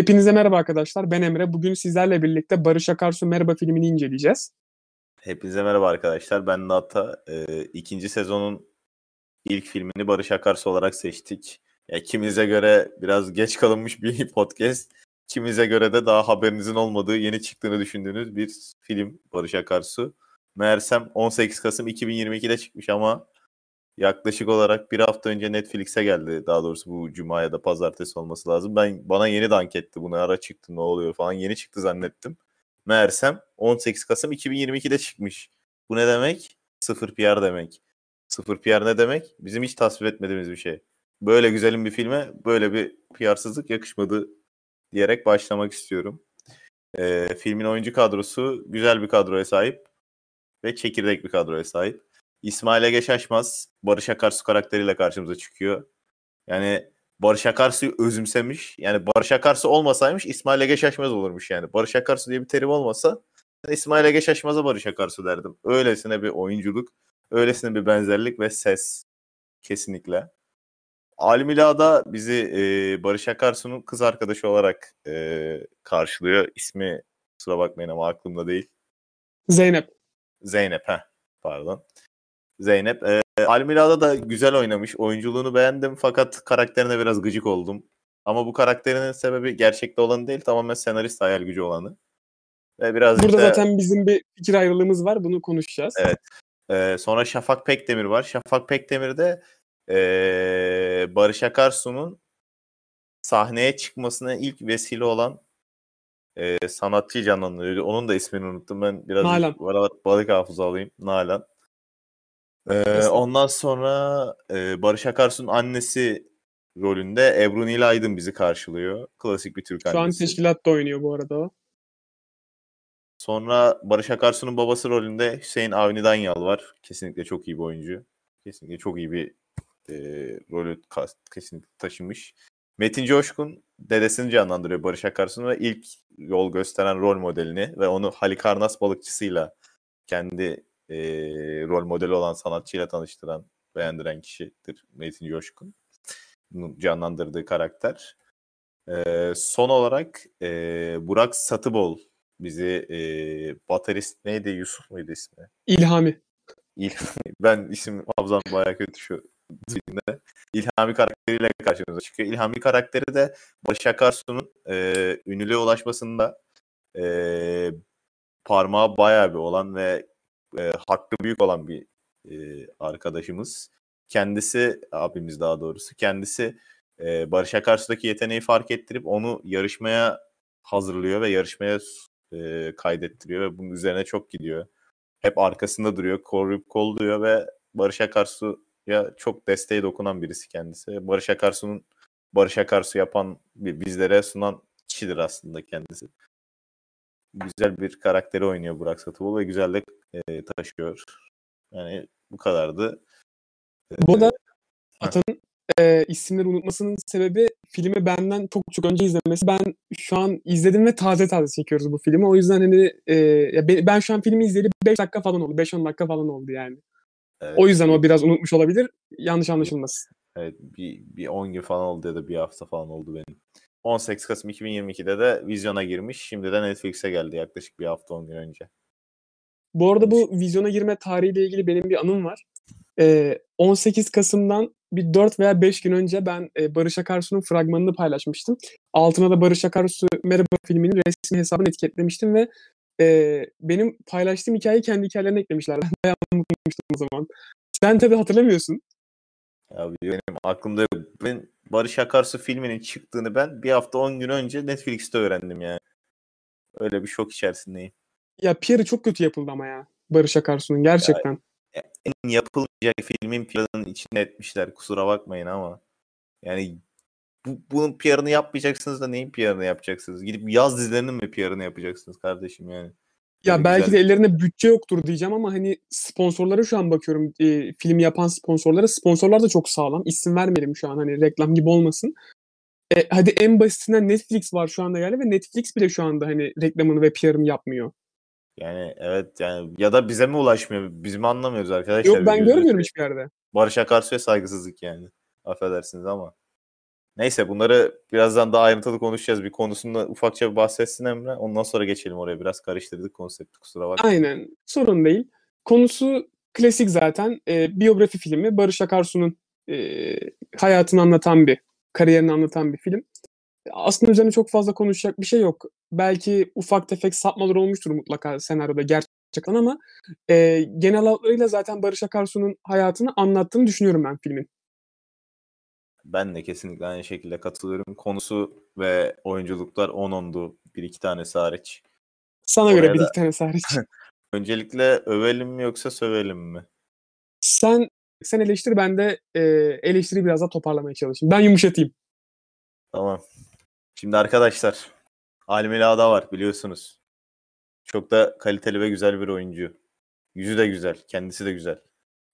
Hepinize merhaba arkadaşlar. Ben Emre. Bugün sizlerle birlikte Barış Akarsu Merhaba filmini inceleyeceğiz. Hepinize merhaba arkadaşlar. Ben Nata. Ee, ikinci sezonun ilk filmini Barış Akarsu olarak seçtik. Ya, kimimize göre biraz geç kalınmış bir podcast. Kimimize göre de daha haberinizin olmadığı, yeni çıktığını düşündüğünüz bir film Barış Akarsu. Meğersem 18 Kasım 2022'de çıkmış ama yaklaşık olarak bir hafta önce Netflix'e geldi. Daha doğrusu bu cuma ya da pazartesi olması lazım. Ben bana yeni dank etti. Bunu ara çıktı ne oluyor falan. Yeni çıktı zannettim. Meğersem 18 Kasım 2022'de çıkmış. Bu ne demek? Sıfır PR demek. Sıfır PR ne demek? Bizim hiç tasvip etmediğimiz bir şey. Böyle güzelim bir filme böyle bir PR'sızlık yakışmadı diyerek başlamak istiyorum. Ee, filmin oyuncu kadrosu güzel bir kadroya sahip ve çekirdek bir kadroya sahip. İsmail Ege Şaşmaz Barış Akarsu karakteriyle karşımıza çıkıyor. Yani Barış Akarsu'yu özümsemiş. Yani Barış Akarsu olmasaymış İsmail Ege Şaşmaz olurmuş yani. Barış Akarsu diye bir terim olmasa İsmail Ege Şaşmaz'a Barış Akarsu derdim. Öylesine bir oyunculuk, öylesine bir benzerlik ve ses kesinlikle. Almila da bizi e, Barış Akarsu'nun kız arkadaşı olarak e, karşılıyor. İsmi kusura bakmayın ama aklımda değil. Zeynep. Zeynep ha pardon. Zeynep. E, Almila'da da güzel oynamış. Oyunculuğunu beğendim fakat karakterine biraz gıcık oldum. Ama bu karakterinin sebebi gerçekte olanı değil tamamen senarist hayal gücü olanı. Ve biraz Burada işte, zaten bizim bir fikir ayrılığımız var. Bunu konuşacağız. Evet. e, sonra Şafak Pekdemir var. Şafak Pekdemir de e, Barış Akarsu'nun sahneye çıkmasına ilk vesile olan e, sanatçıyı canlandırıyor. Onun da ismini unuttum. Ben biraz balık hafıza alayım. Nalan. Ee, ondan sonra e, Barış Akarsu'nun annesi rolünde Ebru Nil Aydın bizi karşılıyor. Klasik bir Türk Şu an annesi. teşkilatta oynuyor bu arada o. Sonra Barış Akarsu'nun babası rolünde Hüseyin Avni Danyal var. Kesinlikle çok iyi bir oyuncu. Kesinlikle çok iyi bir e, rolü kesinlikle taşımış. Metin Coşkun dedesini canlandırıyor Barış Akarsu'nun ve ilk yol gösteren rol modelini ve onu Halikarnas balıkçısıyla kendi e, rol modeli olan sanatçıyla tanıştıran, beğendiren kişidir Metin Coşkun. Canlandırdığı karakter. E, son olarak e, Burak Satıbol bizi e, baterist neydi Yusuf muydu ismi? İlhami. İlhami. Ben isim hafızam bayağı kötü şu zihnimde. İlhami karakteriyle karşımıza çıkıyor. İlhami karakteri de Barış Akarsu'nun e, ünlülüğe ulaşmasında e, parmağı bayağı bir olan ve e, hakkı büyük olan bir e, arkadaşımız. Kendisi, abimiz daha doğrusu, kendisi e, Barış Akarsu'daki yeteneği fark ettirip onu yarışmaya hazırlıyor ve yarışmaya e, kaydettiriyor ve bunun üzerine çok gidiyor. Hep arkasında duruyor, koruyup kolluyor ve Barış Akarsu'ya çok desteği dokunan birisi kendisi. Barış Akarsu'nun Barış Akarsu yapan, bi- bizlere sunan kişidir aslında kendisi. Güzel bir karakteri oynuyor Burak Satıbol ve güzel de e, taşıyor. Yani bu kadardı. Bu arada Atan'ın e, isimleri unutmasının sebebi filmi benden çok çok önce izlemesi. Ben şu an izledim ve taze taze çekiyoruz bu filmi. O yüzden hani e, ya ben şu an filmi izleyeli 5 dakika falan oldu. 5-10 dakika falan oldu yani. Evet, O yüzden o biraz unutmuş olabilir. Yanlış anlaşılmasın. Evet bir, bir 10 gün falan oldu ya da bir hafta falan oldu benim. 18 Kasım 2022'de de vizyona girmiş. Şimdi de Netflix'e geldi yaklaşık bir hafta 10 gün önce. Bu arada bu vizyona girme tarihiyle ilgili benim bir anım var. Ee, 18 Kasım'dan bir 4 veya 5 gün önce ben e, Barış Akarsu'nun fragmanını paylaşmıştım. Altına da Barış Akarsu Merhaba filminin resmi hesabını etiketlemiştim ve e, benim paylaştığım hikayeyi kendi hikayelerine eklemişler. Ben bayağı mutluymuştum o zaman. Sen tabii hatırlamıyorsun. Ya benim aklımda yok. Ben Barış Akarsu filminin çıktığını ben bir hafta 10 gün önce Netflix'te öğrendim yani. Öyle bir şok içerisindeyim. Ya PR'ı çok kötü yapıldı ama ya. Barış Akarsu'nun gerçekten. En yapılmayacak filmin planının içine etmişler kusura bakmayın ama. Yani bu, bunun PR'ını yapmayacaksınız da neyin PR'ını yapacaksınız? Gidip yaz dizilerinin mi PR'ını yapacaksınız kardeşim yani? Ya belki güzel- de ellerinde bütçe yoktur diyeceğim ama hani sponsorlara şu an bakıyorum. e, film yapan sponsorlara. Sponsorlar da çok sağlam. İsim vermeyelim şu an hani reklam gibi olmasın. E, hadi en basitinden Netflix var şu anda yani ve Netflix bile şu anda hani reklamını ve PR'ını yapmıyor. Yani evet yani ya da bize mi ulaşmıyor? Biz mi anlamıyoruz arkadaşlar? Yok ben görmüyorum hiçbir yerde. Barış Akarsu'ya saygısızlık yani. Affedersiniz ama. Neyse bunları birazdan daha ayrıntılı konuşacağız. Bir konusunda ufakça bir bahsetsin Emre. Ondan sonra geçelim oraya. Biraz karıştırdık konsepti kusura bakma. Aynen. Sorun değil. Konusu klasik zaten. E, biyografi filmi. Barış Akarsu'nun e, hayatını anlatan bir, kariyerini anlatan bir film. Aslında üzerine çok fazla konuşacak bir şey yok. Belki ufak tefek sapmalar olmuştur mutlaka senaryoda gerçekten ama e, genel hatlarıyla zaten Barış Akarsu'nun hayatını anlattığını düşünüyorum ben filmin. Ben de kesinlikle aynı şekilde katılıyorum. Konusu ve oyunculuklar 10-10'du. Bir iki tanesi hariç. Sana Oraya göre bir da- iki tane hariç. Öncelikle övelim mi yoksa sövelim mi? sen sen eleştir ben de e, eleştiriyi biraz daha toparlamaya çalışayım. Ben yumuşatayım. Tamam. Şimdi arkadaşlar Almila Ada var biliyorsunuz. Çok da kaliteli ve güzel bir oyuncu. Yüzü de güzel. Kendisi de güzel.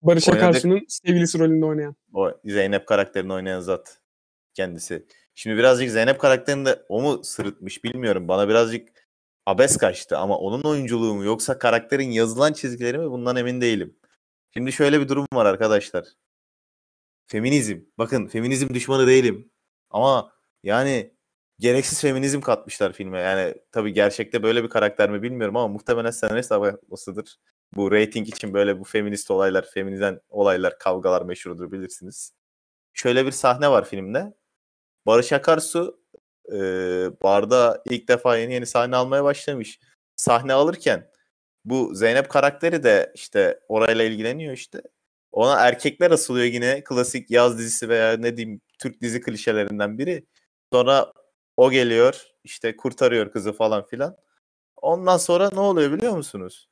Barış. Akarsu'nun sevgilisi rolünde oynayan. O Zeynep karakterini oynayan zat kendisi. Şimdi birazcık Zeynep karakterini de o mu sırıtmış bilmiyorum. Bana birazcık abes kaçtı ama onun oyunculuğu mu yoksa karakterin yazılan çizgileri mi bundan emin değilim. Şimdi şöyle bir durum var arkadaşlar. Feminizm. Bakın feminizm düşmanı değilim. Ama yani gereksiz feminizm katmışlar filme. Yani tabii gerçekte böyle bir karakter mi bilmiyorum ama muhtemelen senarist abartmasıdır. Bu rating için böyle bu feminist olaylar, feminizden olaylar, kavgalar meşrudur bilirsiniz. Şöyle bir sahne var filmde. Barış Akarsu e, barda ilk defa yeni yeni sahne almaya başlamış. Sahne alırken bu Zeynep karakteri de işte orayla ilgileniyor işte. Ona erkekler asılıyor yine klasik yaz dizisi veya ne diyeyim Türk dizi klişelerinden biri. Sonra o geliyor işte kurtarıyor kızı falan filan. Ondan sonra ne oluyor biliyor musunuz?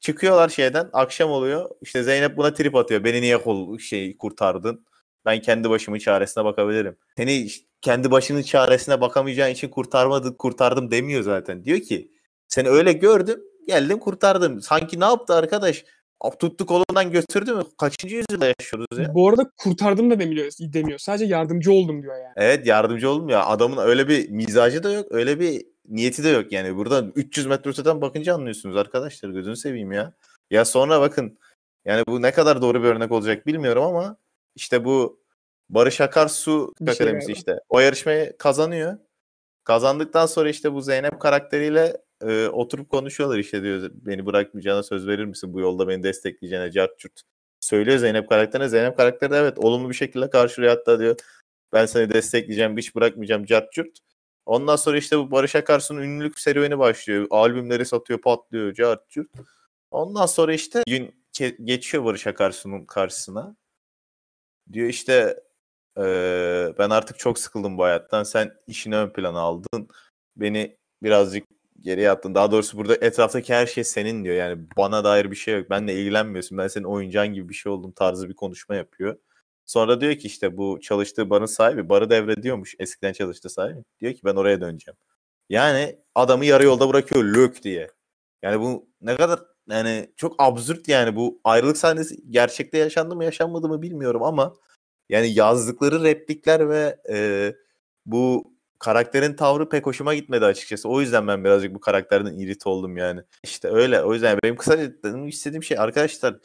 Çıkıyorlar şeyden akşam oluyor. İşte Zeynep buna trip atıyor. Beni niye kol şey kurtardın? Ben kendi başımın çaresine bakabilirim. Seni kendi başının çaresine bakamayacağın için kurtarmadık, kurtardım demiyor zaten. Diyor ki seni öyle gördüm, geldim kurtardım. Sanki ne yaptı arkadaş? Tuttu kolundan götürdü mü? Kaçıncı yüzyılda yaşıyoruz ya? Bu arada kurtardım da demiyor, demiyor. Sadece yardımcı oldum diyor yani. Evet yardımcı oldum ya. Adamın öyle bir mizacı da yok. Öyle bir niyeti de yok yani. Buradan 300 metre öteden bakınca anlıyorsunuz arkadaşlar. Gözünü seveyim ya. Ya sonra bakın yani bu ne kadar doğru bir örnek olacak bilmiyorum ama işte bu Barış Akarsu Bir şey Akademisi galiba. işte. O yarışmayı kazanıyor. Kazandıktan sonra işte bu Zeynep karakteriyle e, oturup konuşuyorlar işte diyor beni bırakmayacağına söz verir misin bu yolda beni destekleyeceğine cart curt. Söylüyor Zeynep karakterine. Zeynep karakteri de evet olumlu bir şekilde karşılıyor hatta diyor ben seni destekleyeceğim hiç bırakmayacağım cart curt. Ondan sonra işte bu Barış Akarsu'nun ünlülük serüveni başlıyor. Albümleri satıyor patlıyor cart curt. Ondan sonra işte gün geçiyor Barış Akarsu'nun karşısına. Diyor işte eee, ben artık çok sıkıldım bu hayattan. Sen işini ön plana aldın. Beni birazcık geriye attın. Daha doğrusu burada etraftaki her şey senin diyor. Yani bana dair bir şey yok. Benle ilgilenmiyorsun. Ben senin oyuncağın gibi bir şey oldum tarzı bir konuşma yapıyor. Sonra diyor ki işte bu çalıştığı barın sahibi barı devrediyormuş. Eskiden çalıştığı sahibi. Diyor ki ben oraya döneceğim. Yani adamı yarı yolda bırakıyor lök diye. Yani bu ne kadar yani çok absürt yani bu ayrılık sahnesi gerçekte yaşandı mı yaşanmadı mı bilmiyorum ama yani yazdıkları replikler ve e, bu karakterin tavrı pek hoşuma gitmedi açıkçası. O yüzden ben birazcık bu karakterden irite oldum yani. İşte öyle. O yüzden benim kısaca istediğim şey arkadaşlar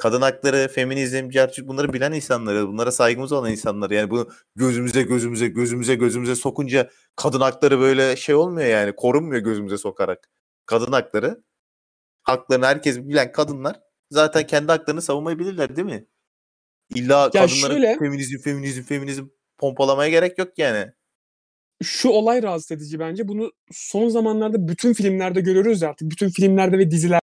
kadın hakları, feminizm, gerçek bunları bilen insanları, bunlara saygımız olan insanlar. Yani bunu gözümüze gözümüze gözümüze gözümüze sokunca kadın hakları böyle şey olmuyor yani korunmuyor gözümüze sokarak. Kadın hakları haklarını herkes bilen kadınlar zaten kendi haklarını savunmayı bilirler değil mi? İlla kadınların şöyle- feminizm feminizm feminizm pompalamaya gerek yok yani. Şu olay rahatsız edici bence. Bunu son zamanlarda bütün filmlerde görüyoruz ya artık. Bütün filmlerde ve dizilerde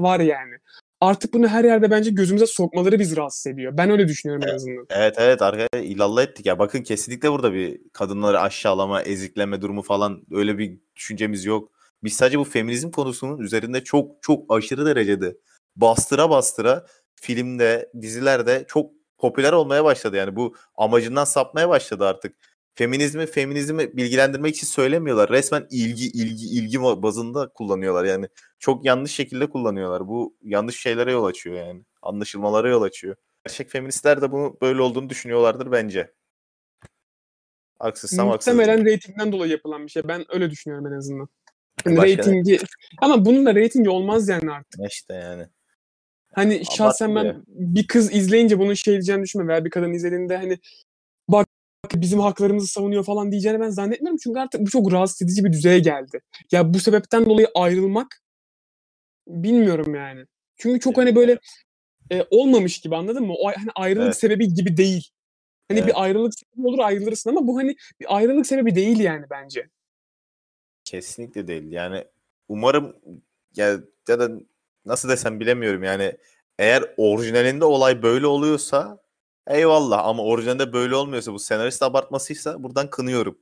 var yani. Artık bunu her yerde bence gözümüze sokmaları bizi rahatsız ediyor. Ben öyle düşünüyorum en azından. Evet evet arkadaşlar illallah ettik ya. Bakın kesinlikle burada bir kadınları aşağılama, ezikleme durumu falan öyle bir düşüncemiz yok. Biz sadece bu feminizm konusunun üzerinde çok çok aşırı derecede bastıra bastıra filmde, dizilerde çok popüler olmaya başladı. Yani bu amacından sapmaya başladı artık. Feminizmi, feminizmi bilgilendirmek için söylemiyorlar. Resmen ilgi, ilgi, ilgi bazında kullanıyorlar. Yani çok yanlış şekilde kullanıyorlar. Bu yanlış şeylere yol açıyor yani. Anlaşılmalara yol açıyor. Gerçek feministler de bunu böyle olduğunu düşünüyorlardır bence. Haksızsam haksızım. Muhtemelen reytingden dolayı yapılan bir şey. Ben öyle düşünüyorum en azından. Yani Başka ne? reytingi ama bunun da reytingi olmaz yani artık. İşte yani. Hani şahsen ben bir kız izleyince bunun şey diyeceğini düşünmüyorum veya bir kadın izlediğinde hani bizim haklarımızı savunuyor falan diyeceğini ben zannetmiyorum. Çünkü artık bu çok rahatsız edici bir düzeye geldi. Ya bu sebepten dolayı ayrılmak bilmiyorum yani. Çünkü çok hani böyle e, olmamış gibi anladın mı? O hani ayrılık Evet. sebebi gibi değil. Hani Evet. bir ayrılık sebebi olur ayrılırsın ama bu hani bir ayrılık sebebi değil yani bence. Kesinlikle değil. Yani umarım ya, ya da nasıl desem bilemiyorum yani eğer orijinalinde olay böyle oluyorsa eyvallah ama orijinalinde böyle olmuyorsa bu senarist abartmasıysa buradan kınıyorum.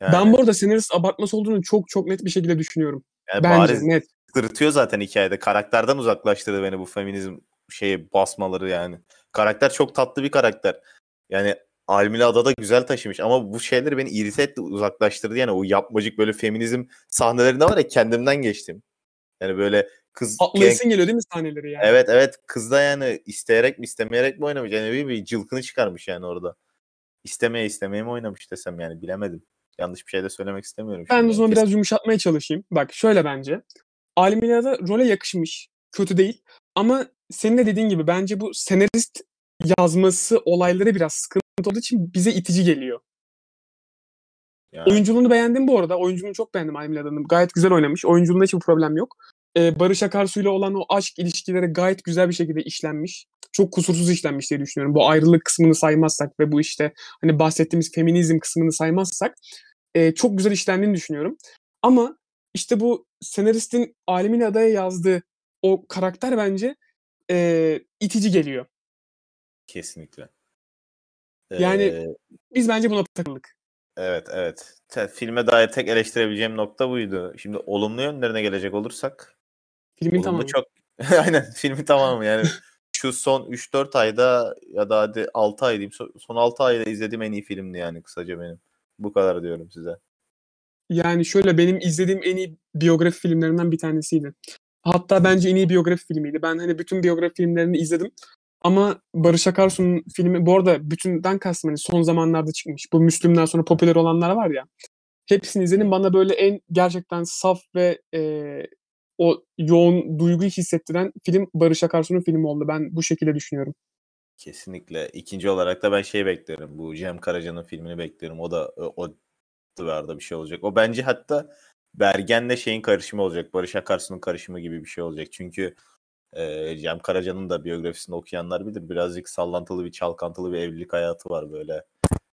Yani, Ben bu arada senarist abartması olduğunu çok çok net bir şekilde düşünüyorum. yani Bence bariz net. sırıtıyor zaten hikayede. Karakterden uzaklaştırdı beni bu feminizm şeyi basmaları yani. Karakter çok tatlı bir karakter. Yani Almila Ada güzel taşımış ama bu şeyleri beni irite etti, uzaklaştırdı yani o yapmacık böyle feminizm sahnelerinde var ya kendimden geçtim. Yani böyle kız Atlayasın geliyor değil mi sahneleri yani? Evet evet kız da yani isteyerek mi istemeyerek mi oynamış yani bir, bir cılkını çıkarmış yani orada. İstemeye istemeye mi oynamış desem yani bilemedim. Yanlış bir şey de söylemek istemiyorum. Ben o yani. zaman Kesin- biraz yumuşatmaya çalışayım. Bak şöyle bence. Almila'da role yakışmış. Kötü değil. Ama senin de dediğin gibi bence bu senarist yazması olayları biraz sıkıntı olduğu için bize itici geliyor. yani, Oyunculuğunu beğendim bu arada. Oyunculuğunu çok beğendim Almila'nın. Gayet güzel oynamış. Oyunculuğunda hiçbir problem yok. Ee, Barış Akarsu ile olan o aşk ilişkileri gayet güzel bir şekilde işlenmiş. Çok kusursuz işlenmiş diye düşünüyorum. Bu ayrılık kısmını saymazsak ve bu işte hani bahsettiğimiz feminizm kısmını saymazsak e, çok güzel işlendiğini düşünüyorum. Ama işte bu senaristin Alemin Adaya yazdığı o karakter bence e, itici geliyor. kesinlikle. Yani- Ee, Biz bence buna takıldık. Evet evet. Filme dair tek eleştirebileceğim nokta buydu. Şimdi olumlu yönlerine gelecek olursak Filmin tamamı. çok aynen filmi tamamı yani şu son 3-4 ayda ya da hadi 6 ay diyeyim so- son 6 ayda izlediğim en iyi filmdi yani kısaca benim. Bu kadar diyorum size. Yani şöyle benim izlediğim en iyi biyografi filmlerinden bir tanesiydi. Hatta bence en iyi biyografi filmiydi. Ben hani bütün biyografi filmlerini izledim. Ama Barış Akarsu'nun filmi bu arada bütünden kastım hani son zamanlarda çıkmış. Bu Müslüm'den sonra popüler olanlar var ya. Hepsini izledim. Bana böyle en gerçekten saf ve e, o yoğun duyguyu hissettiren film Barış Akarsu'nun filmi oldu. Ben bu şekilde düşünüyorum. Kesinlikle. İkinci olarak da ben şey bekliyorum. Bu Cem Karaca'nın filmini bekliyorum. O da o, o civarda bir şey olacak. O bence hatta Bergen'le şeyin karışımı olacak. Barış Akarsu'nun karışımı gibi bir şey olacak. Çünkü e, Cem Karaca'nın da biyografisini okuyanlar bilir. Birazcık sallantılı bir çalkantılı bir evlilik hayatı var böyle.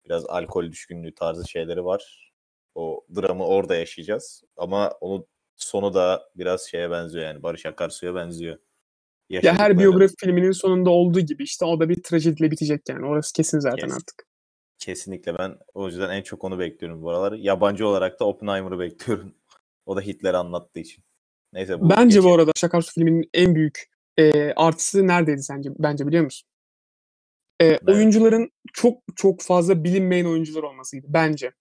Biraz alkol düşkünlüğü tarzı şeyleri var. O dramı orada yaşayacağız. Ama onun sonu da biraz şeye benziyor yani. Barış Akarsu'ya benziyor. Ya her biyografi filminin sonunda olduğu gibi işte o da bir trajediyle bitecek yani. Orası kesin zaten Yes. artık. Kesinlikle ben o yüzden en çok onu bekliyorum bu aralar. Yabancı olarak da Oppenheimer'ı bekliyorum. O da Hitler'i anlattığı için. Neyse bu Bence geçelim. bu arada Şakarsu filminin en büyük e, artısı neredeydi sence? Bence biliyor musun? E, oyuncuların çok çok fazla bilinmeyen oyuncular olmasıydı bence.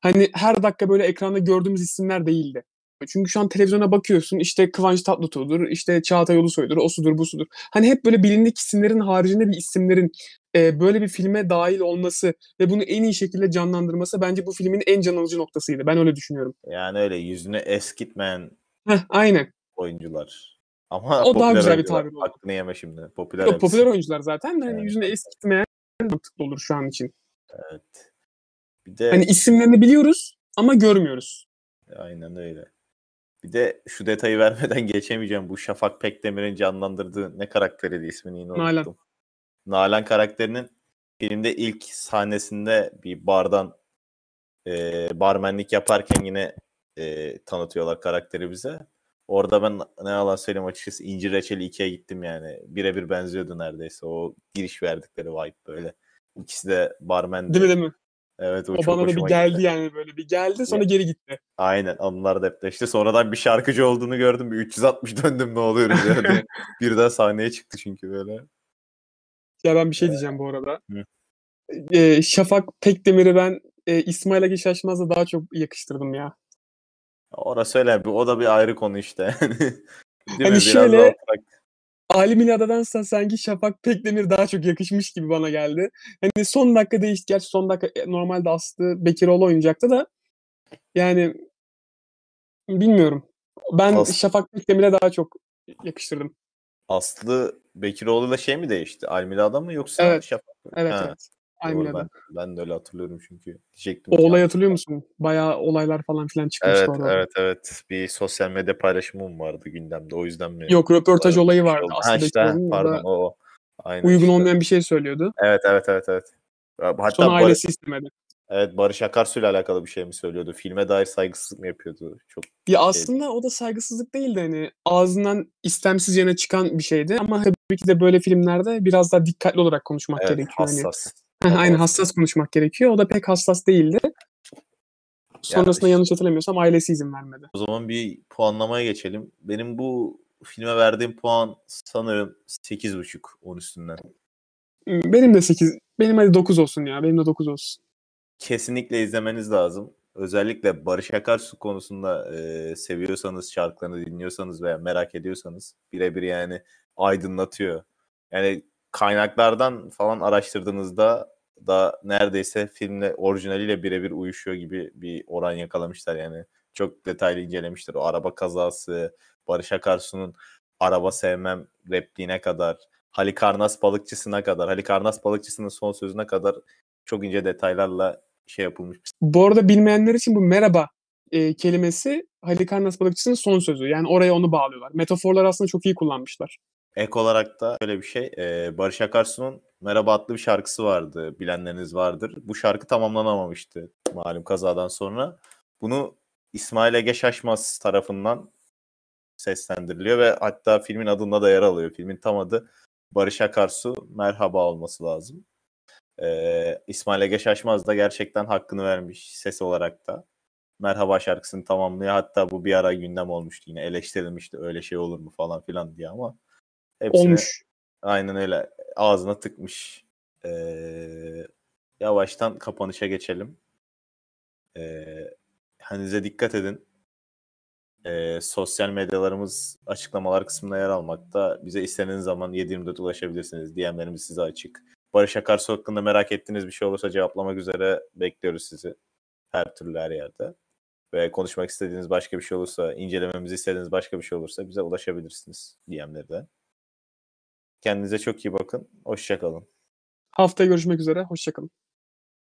Hani her dakika böyle ekranda gördüğümüz isimler değildi. Çünkü şu an televizyona bakıyorsun işte Kıvanç Tatlıtuğ'dur, işte Çağatay Ulusoy'dur, o sudur bu sudur. Hani hep böyle bilindik isimlerin haricinde bir isimlerin e, böyle bir filme dahil olması ve bunu en iyi şekilde canlandırması bence bu filmin en can alıcı noktasıydı. Ben öyle düşünüyorum. Yani öyle yüzünü eskitmeyen Heh, aynen. oyuncular. Ama O daha güzel bir tabir oldu. Hakkını yeme şimdi. Popüler Yok, popüler oyuncular zaten de hani Yani. yüzünü eskitmeyen mantıklı olur şu an için. Evet. Bir de Hani isimlerini biliyoruz ama görmüyoruz. aynen öyle. Bir de şu detayı vermeden geçemeyeceğim. Bu Şafak Pekdemir'in canlandırdığı ne karakteriydi ismini yine Nalan. unuttum. Nalan karakterinin filmde ilk sahnesinde bir bardan e, barmenlik yaparken yine e, tanıtıyorlar karakteri bize. Orada ben ne yalan söyleyeyim açıkçası İncir Reçeli 2'ye gittim yani. Birebir benziyordu neredeyse. O giriş verdikleri vibe böyle. İkisi de barmendi. Değil mi değil mi? Evet o, O çok bana da bir geldi gitti. yani böyle bir geldi sonra geri gitti. Aynen onlar depreşti. Sonradan bir şarkıcı olduğunu gördüm. Bir 360 döndüm ne oluyoruz yani. Birden sahneye çıktı çünkü böyle. Ya ben bir şey diyeceğim bu arada. Hı. Ee, Şafak Pekdemir'i ben e, İsmail Agi Şaşmaz'la daha çok yakıştırdım ya. Orası öyle bir o da bir ayrı konu işte. Değil Hani mi? Biraz şöyle- Ali Miladadansa sanki Şafak Pekdemir daha çok yakışmış gibi bana geldi. Hani son dakika değişti. Gerçi son dakika e, normalde Aslı Bekiroğlu oynayacaktı da yani bilmiyorum. Ben As- Şafak Pekdemir'e daha çok yakıştırdım. Aslı Bekiroğlu'yla şey mi değişti? Almila'da mı yoksa Evet. Şafak? Evet Ha. evet. Aynen ben, ben de öyle hatırlıyorum çünkü. Diyecektim. O olayı yanlış. hatırlıyor musun? Bayağı olaylar falan filan çıkmıştı Evet, orada. evet, evet. Bir sosyal medya paylaşımım vardı gündemde. O yüzden mi? Yok röportaj olayı şey vardı. oldu. Ha işte, pardon o. o. Aynen uygun işte. olmayan bir şey söylüyordu. Evet, evet, evet, evet. Hatta Sonra Bar- ailesi istemedi. evet, Barış Akarsu ile alakalı bir şey mi söylüyordu? Filme dair saygısızlık mı yapıyordu? Çok Ya şey aslında o da saygısızlık değildi hani ağzından istemsiz yana çıkan bir şeydi ama tabii ki de böyle filmlerde biraz daha dikkatli olarak konuşmak evet, gerekiyor. Hani. Heh, Aynen hassas konuşmak gerekiyor. O da pek hassas değildi. Sonrasında yanlış hatırlamıyorsam ailesi izin vermedi. O zaman bir puanlamaya geçelim. Benim bu filme verdiğim puan sanırım 8.5 10 üstünden. Benim de 8, benim hadi 9 olsun ya. Benim de 9 olsun. Kesinlikle izlemeniz lazım. Özellikle Barış Akarsu konusunda e, seviyorsanız, şarkılarını dinliyorsanız veya merak ediyorsanız birebir yani aydınlatıyor. Yani kaynaklardan falan araştırdığınızda da neredeyse filmle orijinaliyle birebir uyuşuyor gibi bir oran yakalamışlar yani. Çok detaylı incelemişler. O araba kazası, Barış Akarsu'nun araba sevmem repliğine kadar, Halikarnas balıkçısına kadar, Halikarnas balıkçısının son sözüne kadar çok ince detaylarla şey yapılmış. Bu arada bilmeyenler için bu merhaba e, kelimesi Halikarnas balıkçısının son sözü. Yani oraya onu bağlıyorlar. Metaforlar aslında çok iyi kullanmışlar. Ek olarak da şöyle bir şey. e, Barış Akarsu'nun Merhaba adlı bir şarkısı vardı. Bilenleriniz vardır. Bu şarkı tamamlanamamıştı malum kazadan sonra. Bunu İsmail Ege Şaşmaz tarafından seslendiriliyor ve hatta filmin adında da yer alıyor. Filmin tam adı Barış Akarsu Merhaba olması lazım. Ee, İsmail Ege Şaşmaz da gerçekten hakkını vermiş ses olarak da. Merhaba şarkısını tamamlıyor. Hatta bu bir ara gündem olmuştu yine eleştirilmişti öyle şey olur mu falan filan diye ama hepsine Olmuş. aynen öyle ağzına tıkmış. Ee, yavaştan kapanışa geçelim. Ee, kendinize dikkat edin. Ee, sosyal medyalarımız açıklamalar kısmında yer almakta. Bize istediğiniz zaman 724 ulaşabilirsiniz. DM'lerimiz size açık. Barış Akarsu hakkında merak ettiğiniz bir şey olursa cevaplamak üzere bekliyoruz sizi. Her türlü her yerde. Ve konuşmak istediğiniz başka bir şey olursa, incelememizi istediğiniz başka bir şey olursa bize ulaşabilirsiniz DM'lerden. Kendinize çok iyi bakın. Hoşçakalın. Haftaya görüşmek üzere. Hoşçakalın.